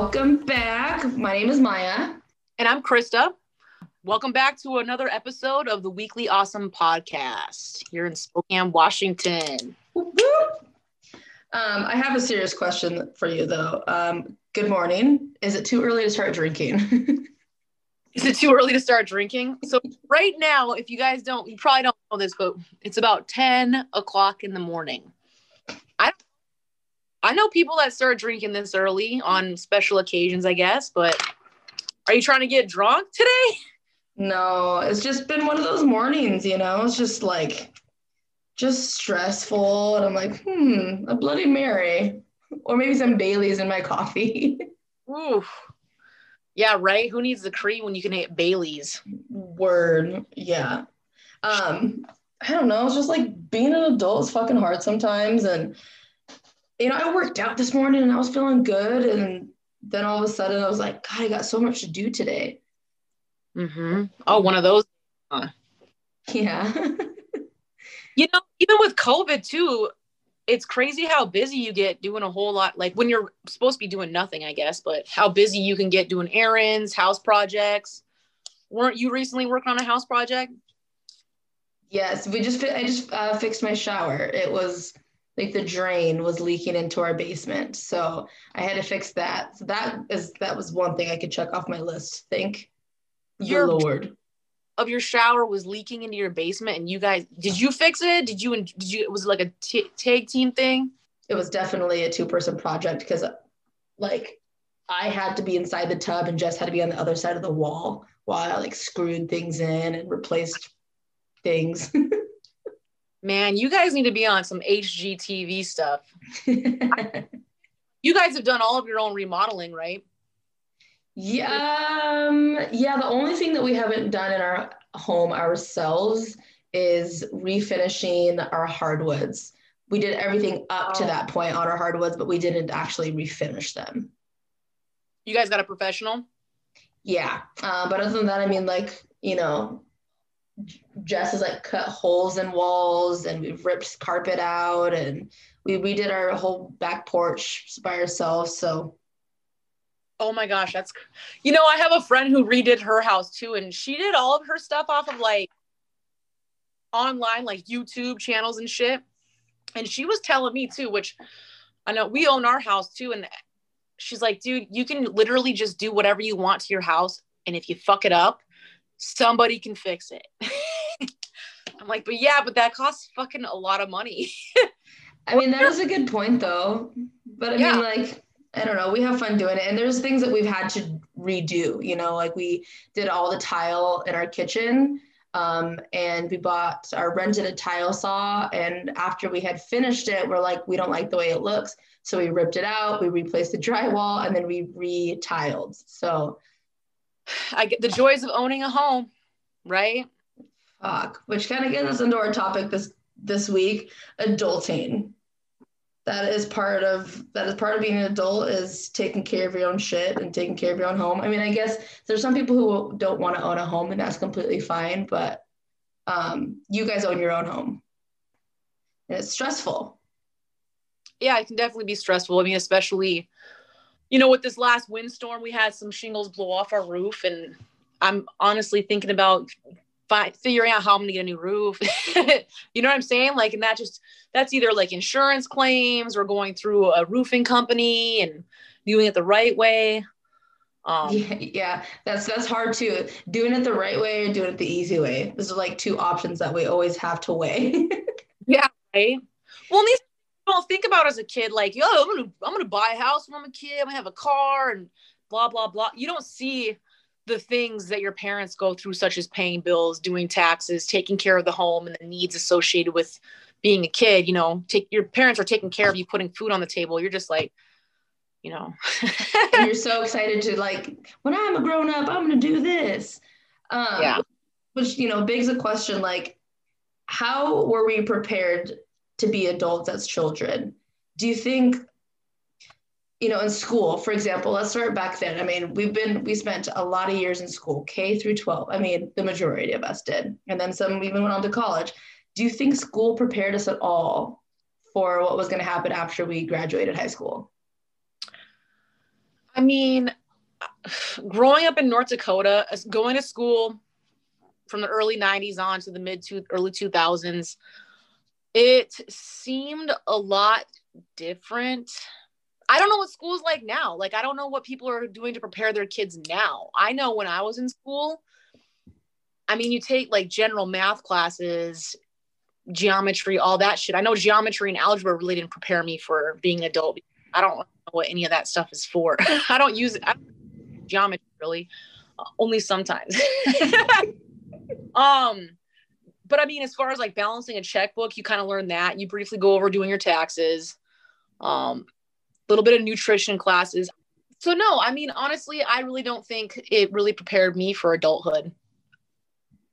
welcome back. My name is Maya. And I'm Krista. Welcome back to another episode of the Weekly Awesome Podcast here in Spokane, Washington. Um, I have a serious question for you, though. Um, good morning. Is it too early to start drinking? Is it too early to start drinking? So, right now, if you guys don't, you probably don't know this, but it's about 10 o'clock in the morning. I know people that start drinking this early on special occasions, I guess, but are you trying to get drunk today? No, it's just been one of those mornings, you know? It's just like, just stressful. And I'm like, hmm, a Bloody Mary. Or maybe some Bailey's in my coffee. Ooh. Yeah, right. Who needs the cream when you can hit Bailey's? Word. Yeah. Um, I don't know. It's just like being an adult is fucking hard sometimes. And you know, I worked out this morning and I was feeling good. And then all of a sudden I was like, God, I got so much to do today. Mm-hmm. Oh, one of those. Huh. Yeah. you know, even with COVID too, it's crazy how busy you get doing a whole lot. Like when you're supposed to be doing nothing, I guess, but how busy you can get doing errands, house projects. Weren't you recently working on a house project? Yes, we just I just uh, fixed my shower. It was like the drain was leaking into our basement. So I had to fix that. So that is that was one thing I could check off my list. Thank your Lord. Of your shower was leaking into your basement, and you guys did you fix it? Did you did you? It was like a t- tag team thing. It was definitely a two person project because, like, I had to be inside the tub and Jess had to be on the other side of the wall while I like screwed things in and replaced things. Man, you guys need to be on some HGTV stuff. you guys have done all of your own remodeling, right? Yeah, um, yeah. The only thing that we haven't done in our home ourselves is refinishing our hardwoods. We did everything up to that point on our hardwoods, but we didn't actually refinish them. You guys got a professional? Yeah, uh, but other than that, I mean, like you know, Jess has like cut holes in walls and we've ripped carpet out and we redid our whole back porch by ourselves. So Oh my gosh, that's you know, I have a friend who redid her house too, and she did all of her stuff off of like online, like YouTube channels and shit. And she was telling me too, which I know we own our house too. And she's like, dude, you can literally just do whatever you want to your house. And if you fuck it up, somebody can fix it. I'm like, but yeah, but that costs fucking a lot of money. I mean, that is a good point though. But I yeah. mean, like, I don't know, we have fun doing it. And there's things that we've had to redo, you know, like we did all the tile in our kitchen. Um, and we bought or rented a tile saw. And after we had finished it, we're like, we don't like the way it looks. So we ripped it out, we replaced the drywall, and then we re-tiled. So I get the joys of owning a home, right? Fuck. Which kind of gets us into our topic this this week, adulting. That is part of that is part of being an adult is taking care of your own shit and taking care of your own home. I mean, I guess there's some people who don't want to own a home and that's completely fine, but um, you guys own your own home. And it's stressful. Yeah, it can definitely be stressful. I mean, especially you know, with this last windstorm, we had some shingles blow off our roof, and I'm honestly thinking about fi- figuring out how I'm gonna get a new roof. you know what I'm saying? Like, and that just that's either like insurance claims or going through a roofing company and doing it the right way. Um, yeah, yeah, that's that's hard too. Doing it the right way or doing it the easy way. Those are like two options that we always have to weigh. yeah, right. Well, these don't think about as a kid like, yo, I'm gonna I'm gonna buy a house when I'm a kid. I'm gonna have a car and blah blah blah. You don't see the things that your parents go through, such as paying bills, doing taxes, taking care of the home, and the needs associated with being a kid. You know, take your parents are taking care of you, putting food on the table. You're just like, you know, you're so excited to like when I'm a grown up, I'm gonna do this. Um, yeah. Which you know begs a question like, how were we prepared to be adults as children. Do you think, you know, in school, for example, let's start back then. I mean, we've been, we spent a lot of years in school, K through 12. I mean, the majority of us did. And then some even went on to college. Do you think school prepared us at all for what was going to happen after we graduated high school? I mean, growing up in North Dakota, going to school from the early 90s on to the mid to early 2000s, it seemed a lot different. I don't know what school's like now. Like, I don't know what people are doing to prepare their kids now. I know when I was in school, I mean, you take like general math classes, geometry, all that shit. I know geometry and algebra really didn't prepare me for being an adult. I don't know what any of that stuff is for. I don't use it. geometry really, uh, only sometimes. um, but I mean, as far as like balancing a checkbook, you kind of learn that. You briefly go over doing your taxes, um, a little bit of nutrition classes. So no, I mean, honestly, I really don't think it really prepared me for adulthood.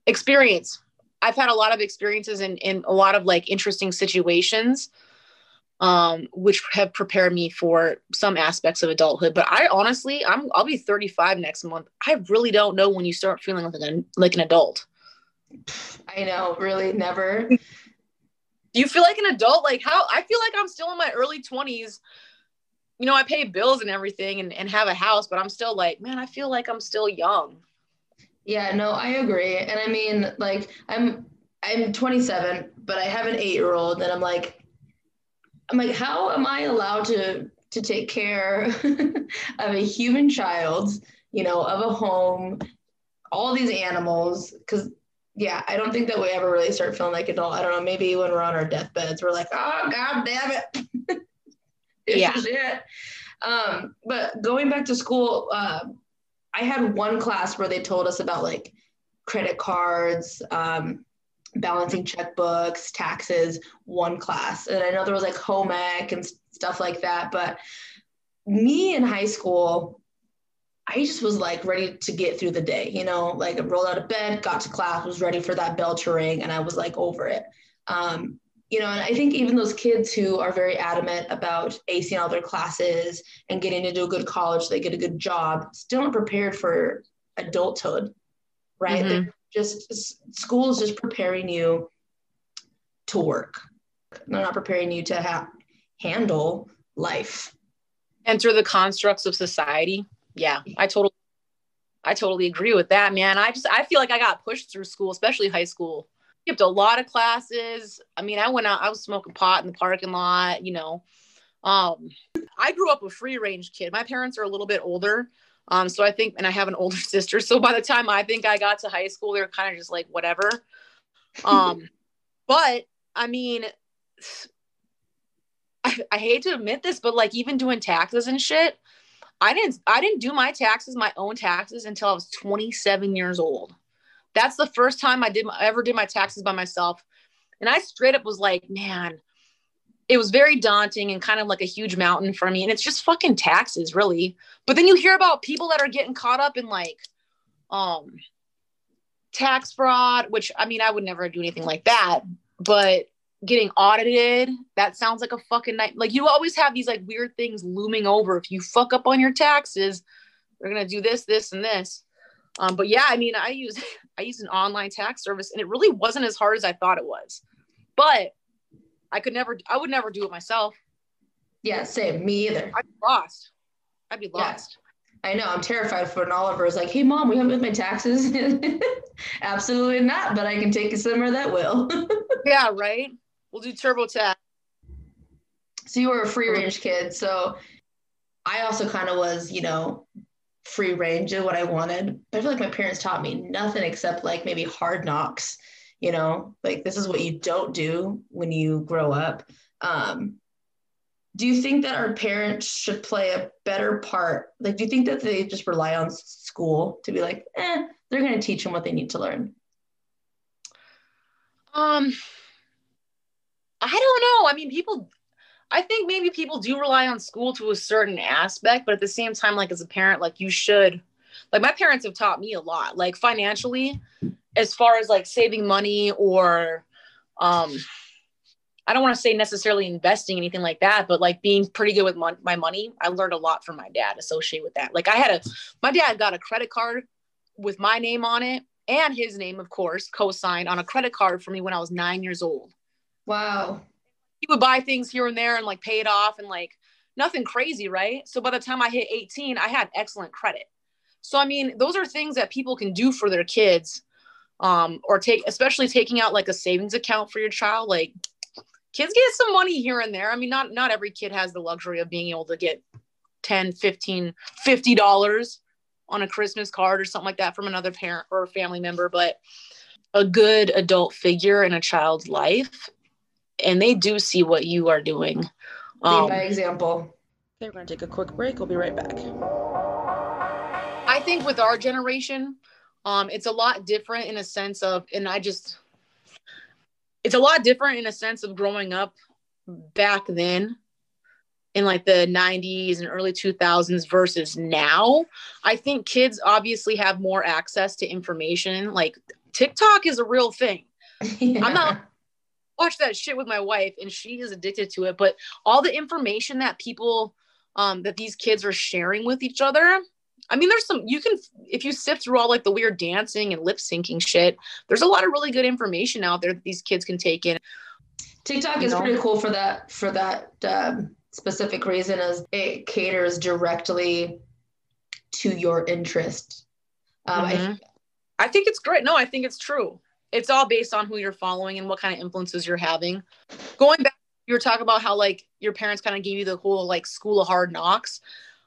Experience. I've had a lot of experiences in in a lot of like interesting situations um, which have prepared me for some aspects of adulthood. But I honestly, I'm I'll be 35 next month. I really don't know when you start feeling like an like an adult. I know, really, never. Do you feel like an adult? Like how? I feel like I'm still in my early 20s. You know, I pay bills and everything, and and have a house, but I'm still like, man, I feel like I'm still young. Yeah, no, I agree, and I mean, like, I'm I'm 27, but I have an eight year old, and I'm like, I'm like, how am I allowed to to take care of a human child, you know, of a home, all these animals? Because yeah, I don't think that we ever really start feeling like adult. I don't know, maybe when we're on our deathbeds, we're like, oh god damn it. yeah. Shit. Um, but going back to school, uh, I had one class where they told us about like credit cards, um, balancing checkbooks, taxes, one class. And I know there was like home ec and stuff like that. But me in high school, I just was like ready to get through the day, you know, like I rolled out of bed, got to class, was ready for that bell to ring, and I was like over it. Um, you know, and I think even those kids who are very adamant about acing all their classes and getting into a good college, so they get a good job, still aren't prepared for adulthood, right? Mm-hmm just school is just preparing you to work. They're not preparing you to have handle life. Enter the constructs of society. Yeah, I totally I totally agree with that, man. I just I feel like I got pushed through school, especially high school. Skipped a lot of classes. I mean, I went out, I was smoking pot in the parking lot, you know. Um, I grew up a free range kid. My parents are a little bit older. Um, so I think, and I have an older sister. So by the time I think I got to high school, they're kind of just like, whatever. Um, but I mean, I, I hate to admit this, but like even doing taxes and shit, I didn't, I didn't do my taxes, my own taxes until I was 27 years old. That's the first time I did my, ever did my taxes by myself. And I straight up was like, man, it was very daunting and kind of like a huge mountain for me. And it's just fucking taxes, really. But then you hear about people that are getting caught up in like um tax fraud, which I mean, I would never do anything like that, but getting audited, that sounds like a fucking night. Like you always have these like weird things looming over. If you fuck up on your taxes, they're gonna do this, this, and this. Um, but yeah, I mean, I use I use an online tax service, and it really wasn't as hard as I thought it was. But I could never, I would never do it myself. Yeah, same. Me either. I'd be lost. I'd be lost. Yeah. I know. I'm terrified for an Oliver is like, hey, mom, we haven't with my taxes. Absolutely not, but I can take you somewhere that will. yeah, right. We'll do TurboTax. So you were a free range kid. So I also kind of was, you know, free range of what I wanted. But I feel like my parents taught me nothing except like maybe hard knocks you know like this is what you don't do when you grow up um, do you think that our parents should play a better part like do you think that they just rely on school to be like eh they're going to teach them what they need to learn um i don't know i mean people i think maybe people do rely on school to a certain aspect but at the same time like as a parent like you should like my parents have taught me a lot like financially as far as like saving money or um I don't want to say necessarily investing anything like that, but like being pretty good with mon- my money. I learned a lot from my dad associated with that. Like I had a, my dad got a credit card with my name on it and his name, of course, co-signed on a credit card for me when I was nine years old. Wow. He would buy things here and there and like pay it off and like nothing crazy, right? So by the time I hit 18, I had excellent credit. So I mean, those are things that people can do for their kids. Um, or take especially taking out like a savings account for your child. Like kids get some money here and there. I mean, not not every kid has the luxury of being able to get 10, 15, 50 dollars on a Christmas card or something like that from another parent or a family member, but a good adult figure in a child's life and they do see what you are doing. Um, by example. Okay, we're gonna take a quick break. We'll be right back. I think with our generation, um, it's a lot different in a sense of, and I just, it's a lot different in a sense of growing up back then in like the 90s and early 2000s versus now. I think kids obviously have more access to information. Like TikTok is a real thing. Yeah. I'm not watch that shit with my wife and she is addicted to it but all the information that people um that these kids are sharing with each other I mean, there's some you can if you sift through all like the weird dancing and lip syncing shit. There's a lot of really good information out there that these kids can take in. TikTok is know? pretty cool for that for that um, specific reason, as it caters directly to your interest. Um, mm-hmm. I, I think it's great. No, I think it's true it's all based on who you're following and what kind of influences you're having. Going back, you were talking about how like your parents kind of gave you the whole like school of hard knocks.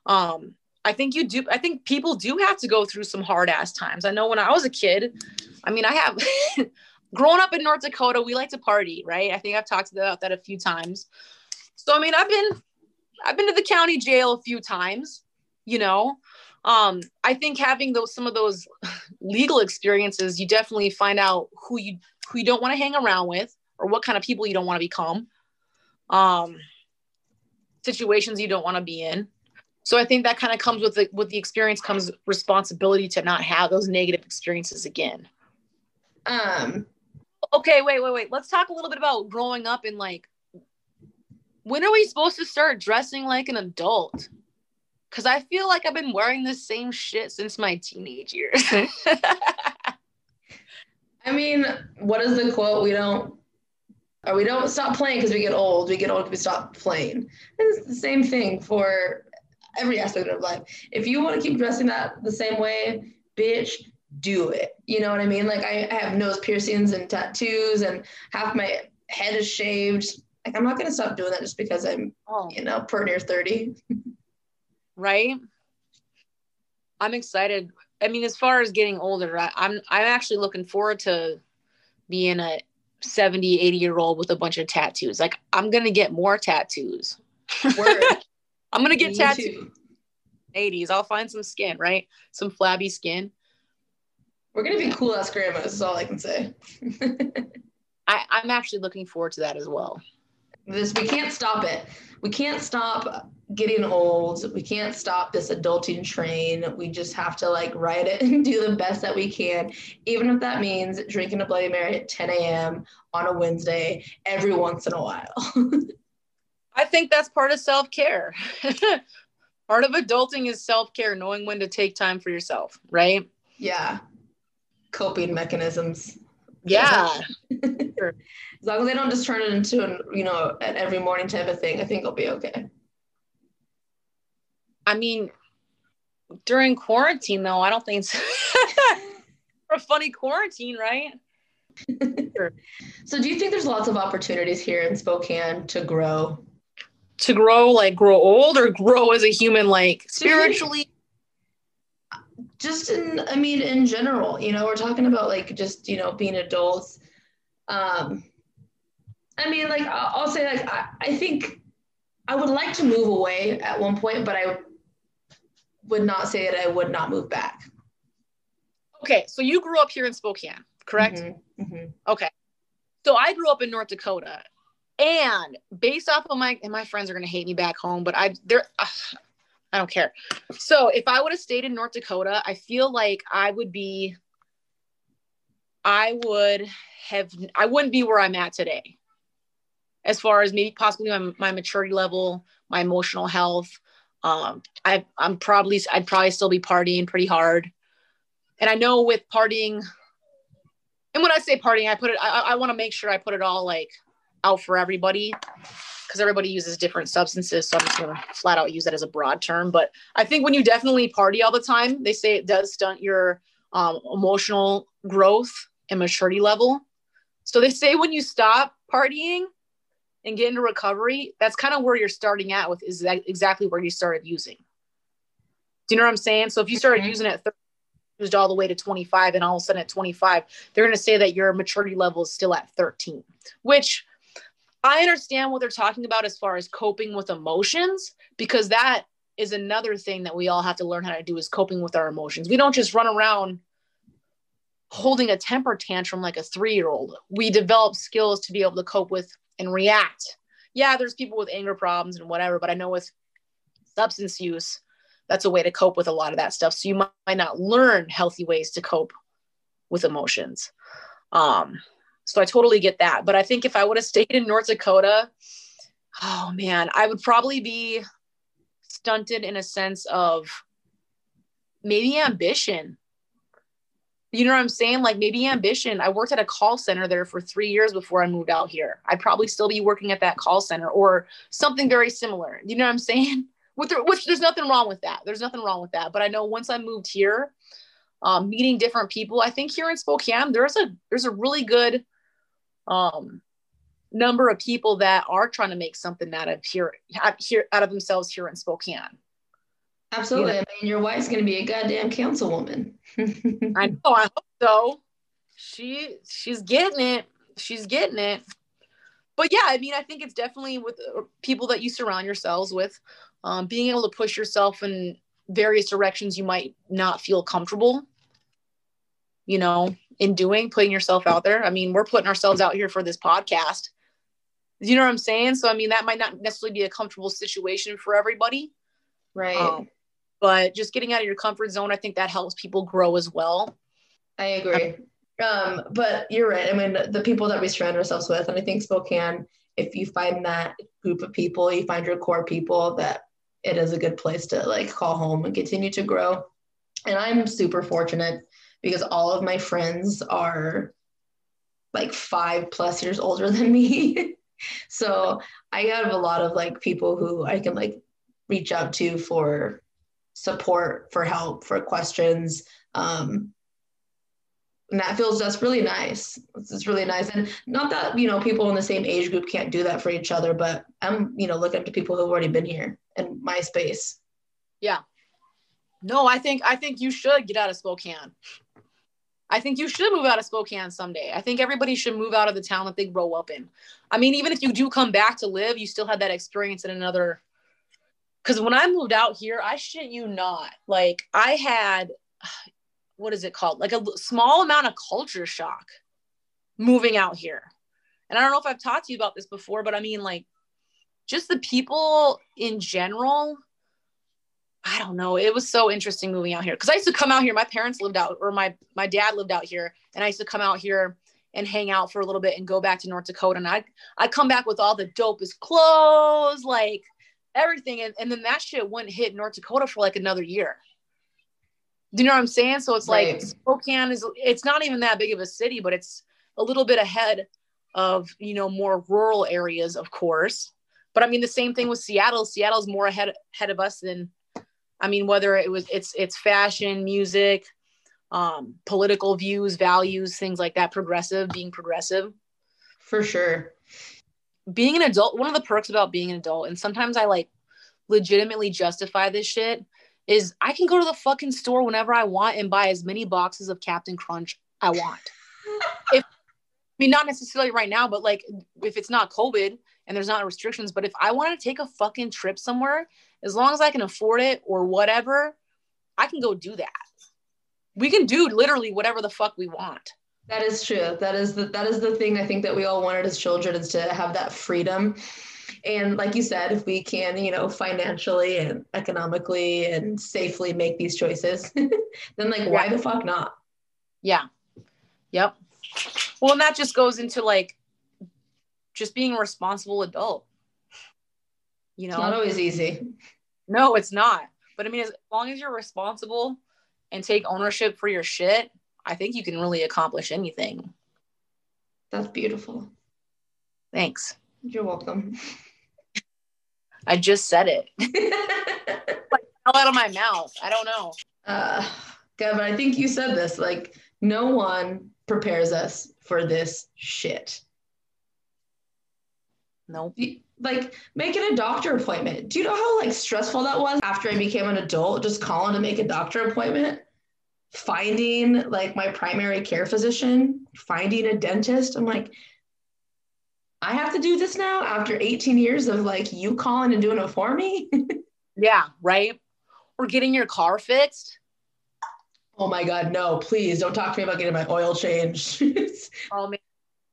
Um, I think you do. I think people do have to go through some hard ass times. I know when I was a kid, I mean, I have grown up in North Dakota. We like to party, right? I think I've talked about that a few times. So I mean, I've been, I've been to the county jail a few times. You know, um, I think having those some of those legal experiences, you definitely find out who you who you don't want to hang around with or what kind of people you don't want to become. Um, situations you don't want to be in. So I think that kind of comes with the with the experience comes responsibility to not have those negative experiences again. Um okay, wait, wait, wait. Let's talk a little bit about growing up in like when are we supposed to start dressing like an adult? Cause I feel like I've been wearing the same shit since my teenage years. I mean, what is the quote? We don't or we don't stop playing because we get old. We get old because we stop playing. And it's the same thing for every aspect of life. If you want to keep dressing that the same way, bitch, do it. You know what I mean? Like I, I have nose piercings and tattoos and half my head is shaved. Like I'm not gonna stop doing that just because I'm, oh. you know, per near 30. right? I'm excited. I mean, as far as getting older, I, I'm I'm actually looking forward to being a 70, 80 year old with a bunch of tattoos. Like I'm gonna get more tattoos. I'm gonna get tattoos. 80s. I'll find some skin, right? Some flabby skin. We're gonna be cool ass grandmas, is all I can say. I, I'm actually looking forward to that as well. This we can't stop it. We can't stop getting old. We can't stop this adulting train. We just have to like ride it and do the best that we can, even if that means drinking a Bloody Mary at 10 a.m. on a Wednesday every once in a while. I think that's part of self care. part of adulting is self care, knowing when to take time for yourself, right? Yeah. Coping mechanisms. Yeah. as long as they don't just turn it into an, you know, an every morning type of thing, I think I'll be okay. I mean, during quarantine though, I don't think it's a funny quarantine, right? so do you think there's lots of opportunities here in Spokane to grow? To grow, like grow old or grow as a human, like spiritually? Just in, I mean, in general, you know, we're talking about like just, you know, being adults. Um, I mean, like, I'll, say, like, I, I think I would like to move away at one point, but I would not say that I would not move back. Okay, so you grew up here in Spokane, correct? Mm-hmm, mm-hmm. Okay, so I grew up in North Dakota, and based off of my and my friends are gonna hate me back home, but I there. I don't care. So if I would have stayed in North Dakota, I feel like I would be I would have I wouldn't be where I'm at today. As far as maybe possibly my, my maturity level, my emotional health, um, I, I'm probably, I'd probably still be partying pretty hard. And I know with partying, and when I say partying, I put it, I, I want to make sure I put it all like out for everybody because everybody uses different substances. So I'm just gonna flat out use that as a broad term. But I think when you definitely party all the time, they say it does stunt your um, emotional growth and maturity level. So they say when you stop partying and get into recovery, that's kind of where you're starting at with is that exactly where you started using. Do you know what I'm saying? So if you started using it 30, used all the way to 25 and all of a sudden at 25, they're going to say that your maturity level is still at 13, which I understand what they're talking about as far as coping with emotions, because that is another thing that we all have to learn how to do is coping with our emotions. We don't just run around holding a temper tantrum like a three year old. We develop skills to be able to cope with and react. Yeah, there's people with anger problems and whatever, but I know with substance use, that's a way to cope with a lot of that stuff. So you might, might not learn healthy ways to cope with emotions. Um, so I totally get that. But I think if I would have stayed in North Dakota, oh man, I would probably be stunted in a sense of maybe ambition. You know what I'm saying? Like maybe ambition. I worked at a call center there for three years before I moved out here. I'd probably still be working at that call center or something very similar. You know what I'm saying? With which there's nothing wrong with that. There's nothing wrong with that. But I know once I moved here, um, meeting different people, I think here in Spokane, there's a there's a really good um, number of people that are trying to make something out of here, here out of themselves here in Spokane. Absolutely. I mean, your wife's going to be a goddamn councilwoman. I know. I hope so. She she's getting it. She's getting it. But yeah, I mean, I think it's definitely with uh, people that you surround yourselves with, um, being able to push yourself in various directions you might not feel comfortable. You know, in doing, putting yourself out there. I mean, we're putting ourselves out here for this podcast. You know what I'm saying? So, I mean, that might not necessarily be a comfortable situation for everybody. Right. Um, but just getting out of your comfort zone, I think that helps people grow as well. I agree. Um, but you're right. I mean, the people that we surround ourselves with, and I think Spokane, if you find that group of people, you find your core people, that it is a good place to like call home and continue to grow. And I'm super fortunate because all of my friends are like five plus years older than me. so I have a lot of like people who I can like reach out to for support, for help, for questions. Um, and that feels that's really nice. It's really nice. And not that, you know, people in the same age group can't do that for each other, but I'm, you know, looking up to people who've already been here in my space. Yeah. No, I think I think you should get out of Spokane. I think you should move out of Spokane someday. I think everybody should move out of the town that they grow up in. I mean, even if you do come back to live, you still had that experience in another. Because when I moved out here, I shit you not. Like, I had, what is it called? Like a small amount of culture shock moving out here. And I don't know if I've talked to you about this before, but I mean, like, just the people in general I don't know. It was so interesting moving out here because I used to come out here. My parents lived out, or my my dad lived out here, and I used to come out here and hang out for a little bit and go back to North Dakota. And I I come back with all the dopest clothes, like everything, and, and then that shit wouldn't hit North Dakota for like another year. Do you know what I'm saying? So it's right. like Spokane is it's not even that big of a city, but it's a little bit ahead of you know more rural areas, of course. But I mean the same thing with Seattle. Seattle's more ahead ahead of us than I mean, whether it was it's it's fashion, music, um, political views, values, things like that, progressive, being progressive. For sure. Being an adult, one of the perks about being an adult, and sometimes I like legitimately justify this shit, is I can go to the fucking store whenever I want and buy as many boxes of Captain Crunch I want. if I mean, not necessarily right now, but like if it's not COVID and there's not restrictions, but if I want to take a fucking trip somewhere as long as I can afford it or whatever, I can go do that. We can do literally whatever the fuck we want. That is true. That is the that is the thing I think that we all wanted as children is to have that freedom. And like you said, if we can, you know, financially and economically and safely make these choices, then like why the fuck not? Yeah. Yep. Well, and that just goes into like just being a responsible adult. You know, it's not always easy. No, it's not. But I mean, as long as you're responsible and take ownership for your shit, I think you can really accomplish anything. That's beautiful. Thanks. You're welcome. I just said it. like, fell out of my mouth. I don't know. Uh, Gavin, I think you said this. Like, no one prepares us for this shit. Nope. Like making a doctor appointment. Do you know how like stressful that was after I became an adult? Just calling to make a doctor appointment, finding like my primary care physician, finding a dentist. I'm like, I have to do this now after 18 years of like you calling and doing it for me. yeah, right. Or getting your car fixed. Oh my God, no, please don't talk to me about getting my oil changed. oh man,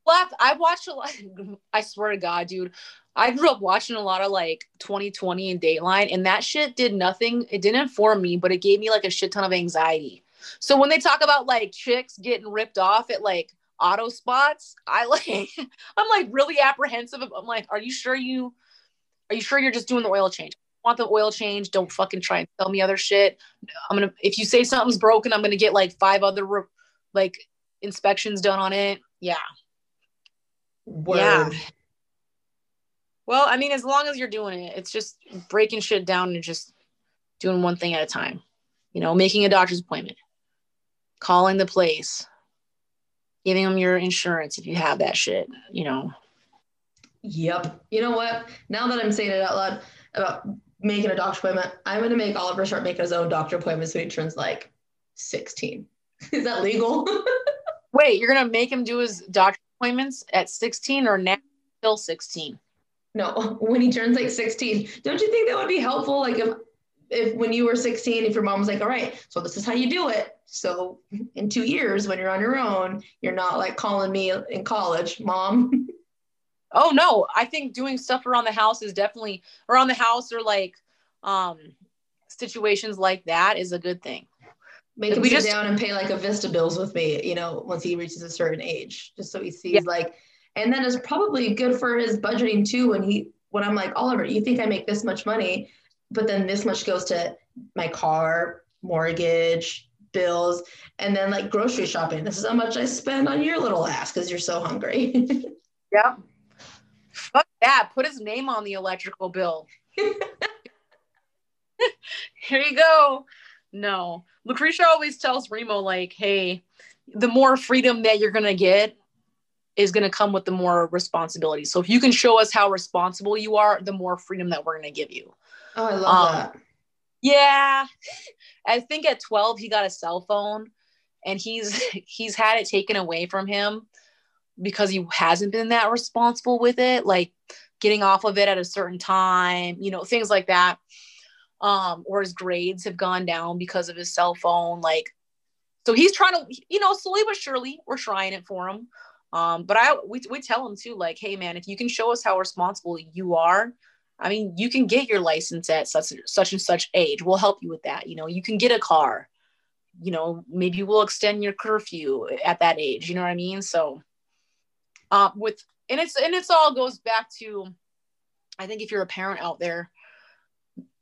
left. I've watched a lot. I swear to God, dude. I grew up watching a lot of like 2020 and Dateline, and that shit did nothing. It didn't inform me, but it gave me like a shit ton of anxiety. So when they talk about like chicks getting ripped off at like auto spots, I like I'm like really apprehensive. I'm like, are you sure you are you sure you're just doing the oil change? I want the oil change. Don't fucking try and tell me other shit. I'm gonna if you say something's broken, I'm gonna get like five other like inspections done on it. Yeah, Word. Yeah. Well, I mean, as long as you're doing it, it's just breaking shit down and just doing one thing at a time. You know, making a doctor's appointment, calling the place, giving them your insurance if you have that shit, you know. Yep. You know what? Now that I'm saying it out loud about making a doctor appointment, I'm going to make Oliver start making his own doctor appointment so he turns like 16. Is that legal? Wait, you're going to make him do his doctor appointments at 16 or now still 16? No, when he turns like 16. Don't you think that would be helpful? Like if if when you were 16, if your mom was like, all right, so this is how you do it. So in two years, when you're on your own, you're not like calling me in college, mom. Oh no, I think doing stuff around the house is definitely around the house or like um situations like that is a good thing. Make him we sit just, down and pay like a Vista bills with me, you know, once he reaches a certain age, just so he sees yeah. like, and then it's probably good for his budgeting too. When he, when I'm like, Oliver, you think I make this much money, but then this much goes to my car, mortgage, bills, and then like grocery shopping. This is how much I spend on your little ass because you're so hungry. yeah. Fuck that. Put his name on the electrical bill. Here you go. No. Lucretia always tells Remo, like, hey, the more freedom that you're going to get is going to come with the more responsibility. So if you can show us how responsible you are, the more freedom that we're going to give you. Oh, I love um, that. Yeah. I think at 12 he got a cell phone and he's he's had it taken away from him because he hasn't been that responsible with it, like getting off of it at a certain time, you know, things like that um, or his grades have gone down because of his cell phone. Like, so he's trying to, you know, slowly but surely, we're trying it for him. Um, but I we, we tell him too, like, hey man, if you can show us how responsible you are, I mean, you can get your license at such such and such age. We'll help you with that. You know, you can get a car. You know, maybe we'll extend your curfew at that age. You know what I mean? So, uh, with and it's and it's all goes back to, I think if you're a parent out there,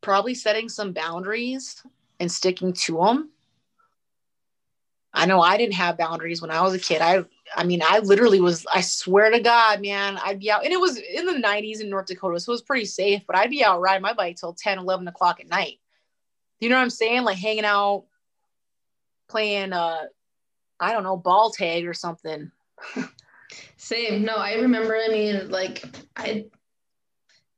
probably setting some boundaries and sticking to them. I know I didn't have boundaries when I was a kid. I I mean, I literally was, I swear to God, man, I'd be out, and it was in the 90s in North Dakota, so it was pretty safe, but I'd be out riding my bike till 10, 11 o'clock at night. You know what I'm saying? Like hanging out, playing, uh, I don't know, ball tag or something. Same. No, I remember, I mean, like, I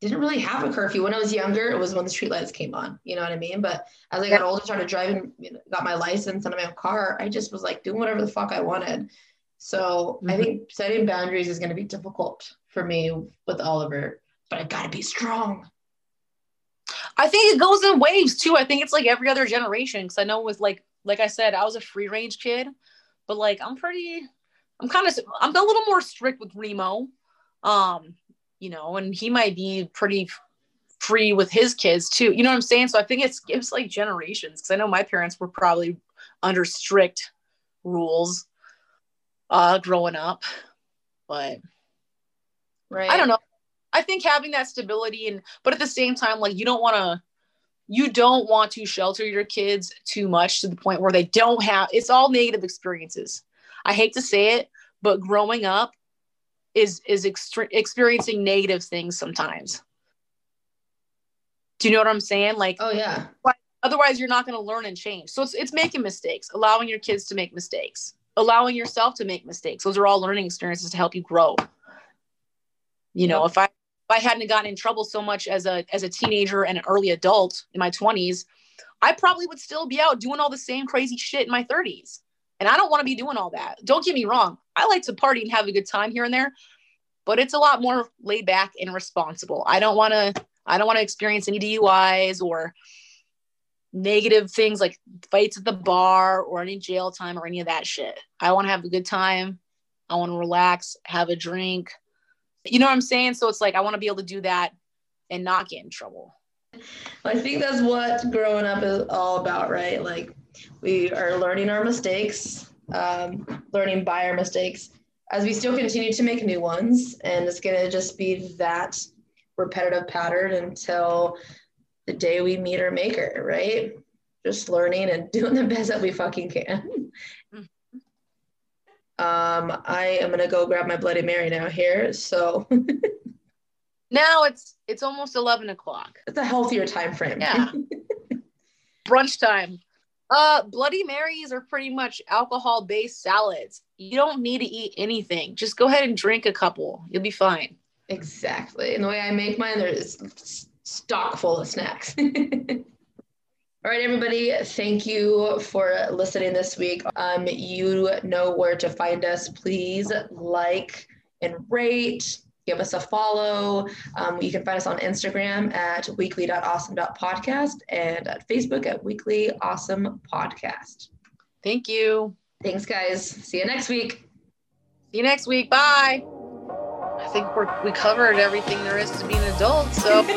didn't really have a curfew when I was younger. It was when the streetlights came on, you know what I mean? But as I got older, started driving, you know, got my license and my own car, I just was like doing whatever the fuck I wanted. So mm-hmm. I think setting boundaries is going to be difficult for me with Oliver, but I've got to be strong. I think it goes in waves too. I think it's like every other generation. Cause I know with like, like I said, I was a free range kid, but like, I'm pretty, I'm kind of, I'm a little more strict with Remo. Um, you know, and he might be pretty free with his kids too. You know what I'm saying? So I think it's it's like generations because I know my parents were probably under strict rules uh growing up. But right. I don't know. I think having that stability and but at the same time, like you don't want to you don't want to shelter your kids too much to the point where they don't have it's all negative experiences. I hate to say it, but growing up is is extre- experiencing negative things sometimes. Do you know what I'm saying? Like, oh yeah. Otherwise, you're not going to learn and change. So it's it's making mistakes, allowing your kids to make mistakes, allowing yourself to make mistakes. Those are all learning experiences to help you grow. You know, if I if I hadn't gotten in trouble so much as a as a teenager and an early adult in my 20s, I probably would still be out doing all the same crazy shit in my 30s. And I don't want to be doing all that. Don't get me wrong. I like to party and have a good time here and there, but it's a lot more laid back and responsible. I don't want to I don't want to experience any DUIs or negative things like fights at the bar or any jail time or any of that shit. I want to have a good time. I want to relax, have a drink, you know what I'm saying? So it's like I want to be able to do that and not get in trouble. I think that's what growing up is all about, right? Like we are learning our mistakes, um, learning by our mistakes as we still continue to make new ones. And it's going to just be that repetitive pattern until the day we meet our maker, right? Just learning and doing the best that we fucking can. Um, I am gonna go grab my Bloody Mary now here. So now it's it's almost eleven o'clock. It's a healthier time frame. Yeah. Brunch time. Uh, Bloody Marys are pretty much alcohol based salads. You don't need to eat anything. Just go ahead and drink a couple. You'll be fine. Exactly. And the way I make mine, there's stock full of snacks. All right, everybody, thank you for listening this week. Um, you know where to find us. Please like and rate, give us a follow. Um, you can find us on Instagram at weekly.awesome.podcast and at Facebook at Weekly Awesome Podcast. Thank you. Thanks, guys. See you next week. See you next week. Bye. I think we're, we covered everything there is to be an adult. So.